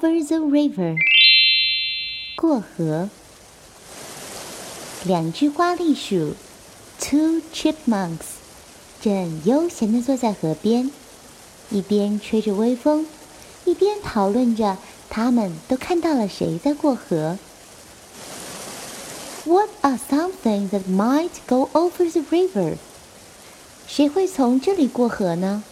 over the river，过河。两只花栗鼠，two chipmunks，正悠闲地坐在河边，一边吹着微风，一边讨论着他们都看到了谁在过河。What are some things that might go over the river？谁会从这里过河呢？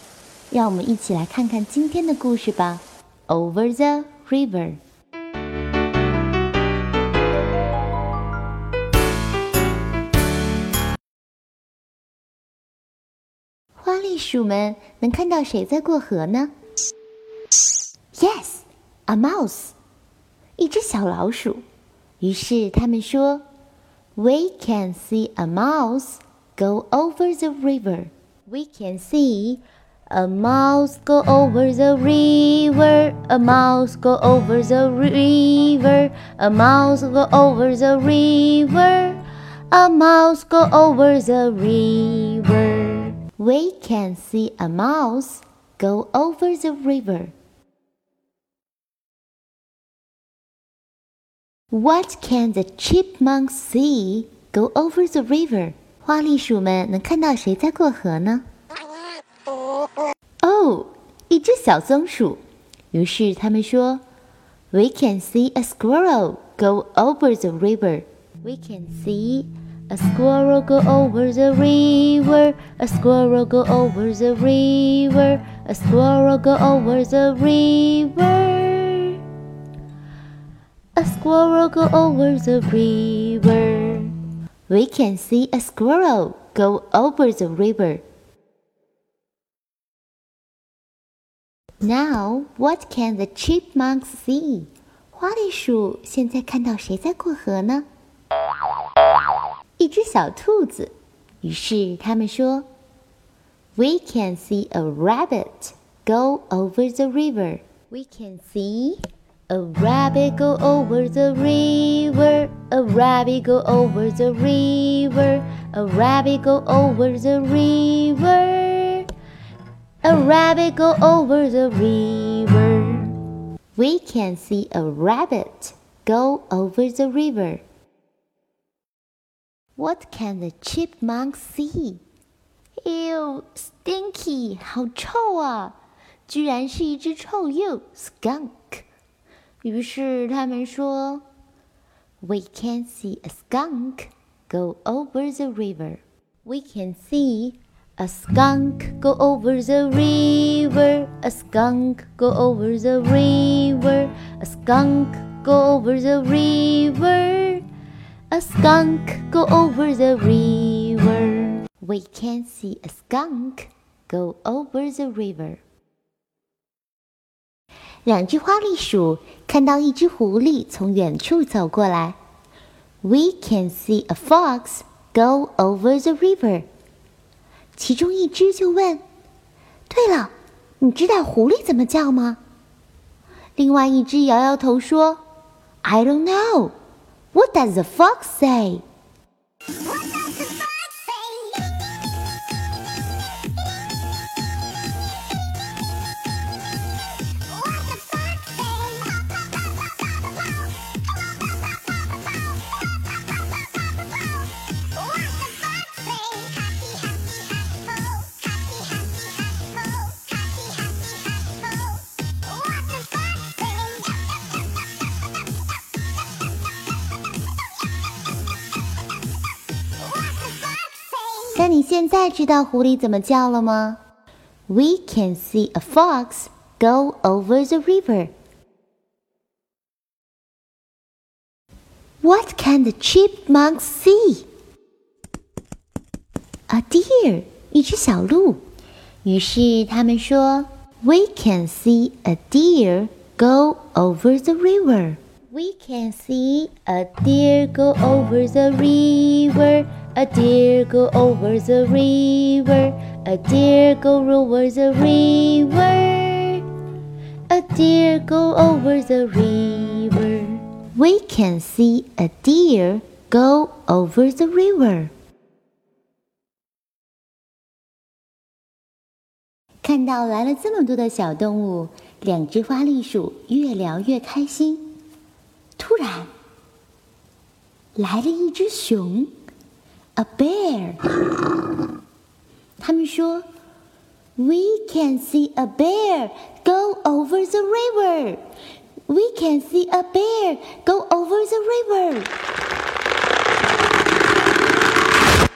让我们一起来看看今天的故事吧。Over the river。花栗鼠们能看到谁在过河呢？Yes, a mouse，一只小老鼠。于是他们说：“We can see a mouse go over the river. We can see a mouse go over the river. A mouse go over the river. A mouse go over the river. A mouse go over the river. We can see a mouse go over the river. What can the chipmunks see go over the river? 花栗鼠们能看到谁在过河呢？ 哦，一只小松鼠。于是他们说：“We can see a squirrel go over the river. We can see a squirrel go over the river. A squirrel go over the river. A squirrel go over the river. A squirrel go over the river. We can see a squirrel go over the river. Now, what can the chipmunks see? 花栗鼠现在看到谁在过河呢？一只小兔子。于是他们说：“We can see a rabbit go over the river. We can see a rabbit go over the river. A rabbit go over the river. A rabbit go over the river. A rabbit go over the river. We can see a rabbit go over the river. What can the chipmunks see? Ew, stinky! 好臭啊！居然是一只臭鼬 skunk。于是他们说：“We can see a skunk go over the river. We can see a skunk go over the river. A skunk go over the river. A skunk go over the river. A skunk go over the river. We can see a skunk go over the river. 两只花栗鼠看到一只狐狸从远处走过来。We can see a fox go over the river. 其中一只就问：“对了，你知道狐狸怎么叫吗？”另外一只摇摇头说：“I don't know. What does the fox say?” 但你现在知道狐狸怎么叫了吗？We can see a fox go over the river. What can the chipmunks see? A deer，一只小鹿。于是他们说：“We can see a deer go over the river. We can see a deer go over the river. A deer go over the river. A deer go over the river. A deer go over the river. We can see a deer go over the river. 看到来了这么多的小动物， 两只花栗鼠越聊越开心。突然，来了一只熊 ，a bear。他们说：“We can see a bear go over the river. We can see a bear go over the river.”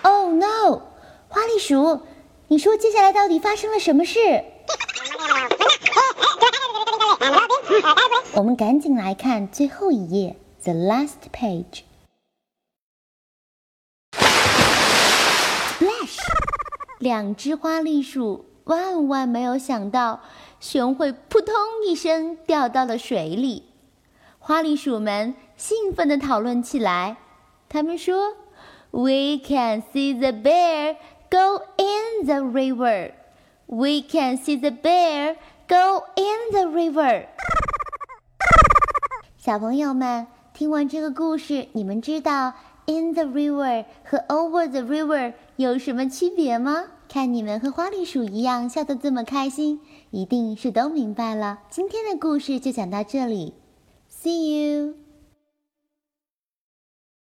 Oh no！花栗鼠，你说接下来到底发生了什么事？我们赶紧来看最后一页，the last page。 两只花栗鼠万万没有想到，熊会扑通一声掉到了水里。花栗鼠们兴奋地讨论起来，他们说：“We can see the bear go in the river. We can see the bear go in the river.” 小朋友们，听完这个故事，你们知道 in the river 和 over the river 有什么区别吗？看你们和花栗鼠一样笑得这么开心，一定是都明白了。今天的故事就讲到这里，See you。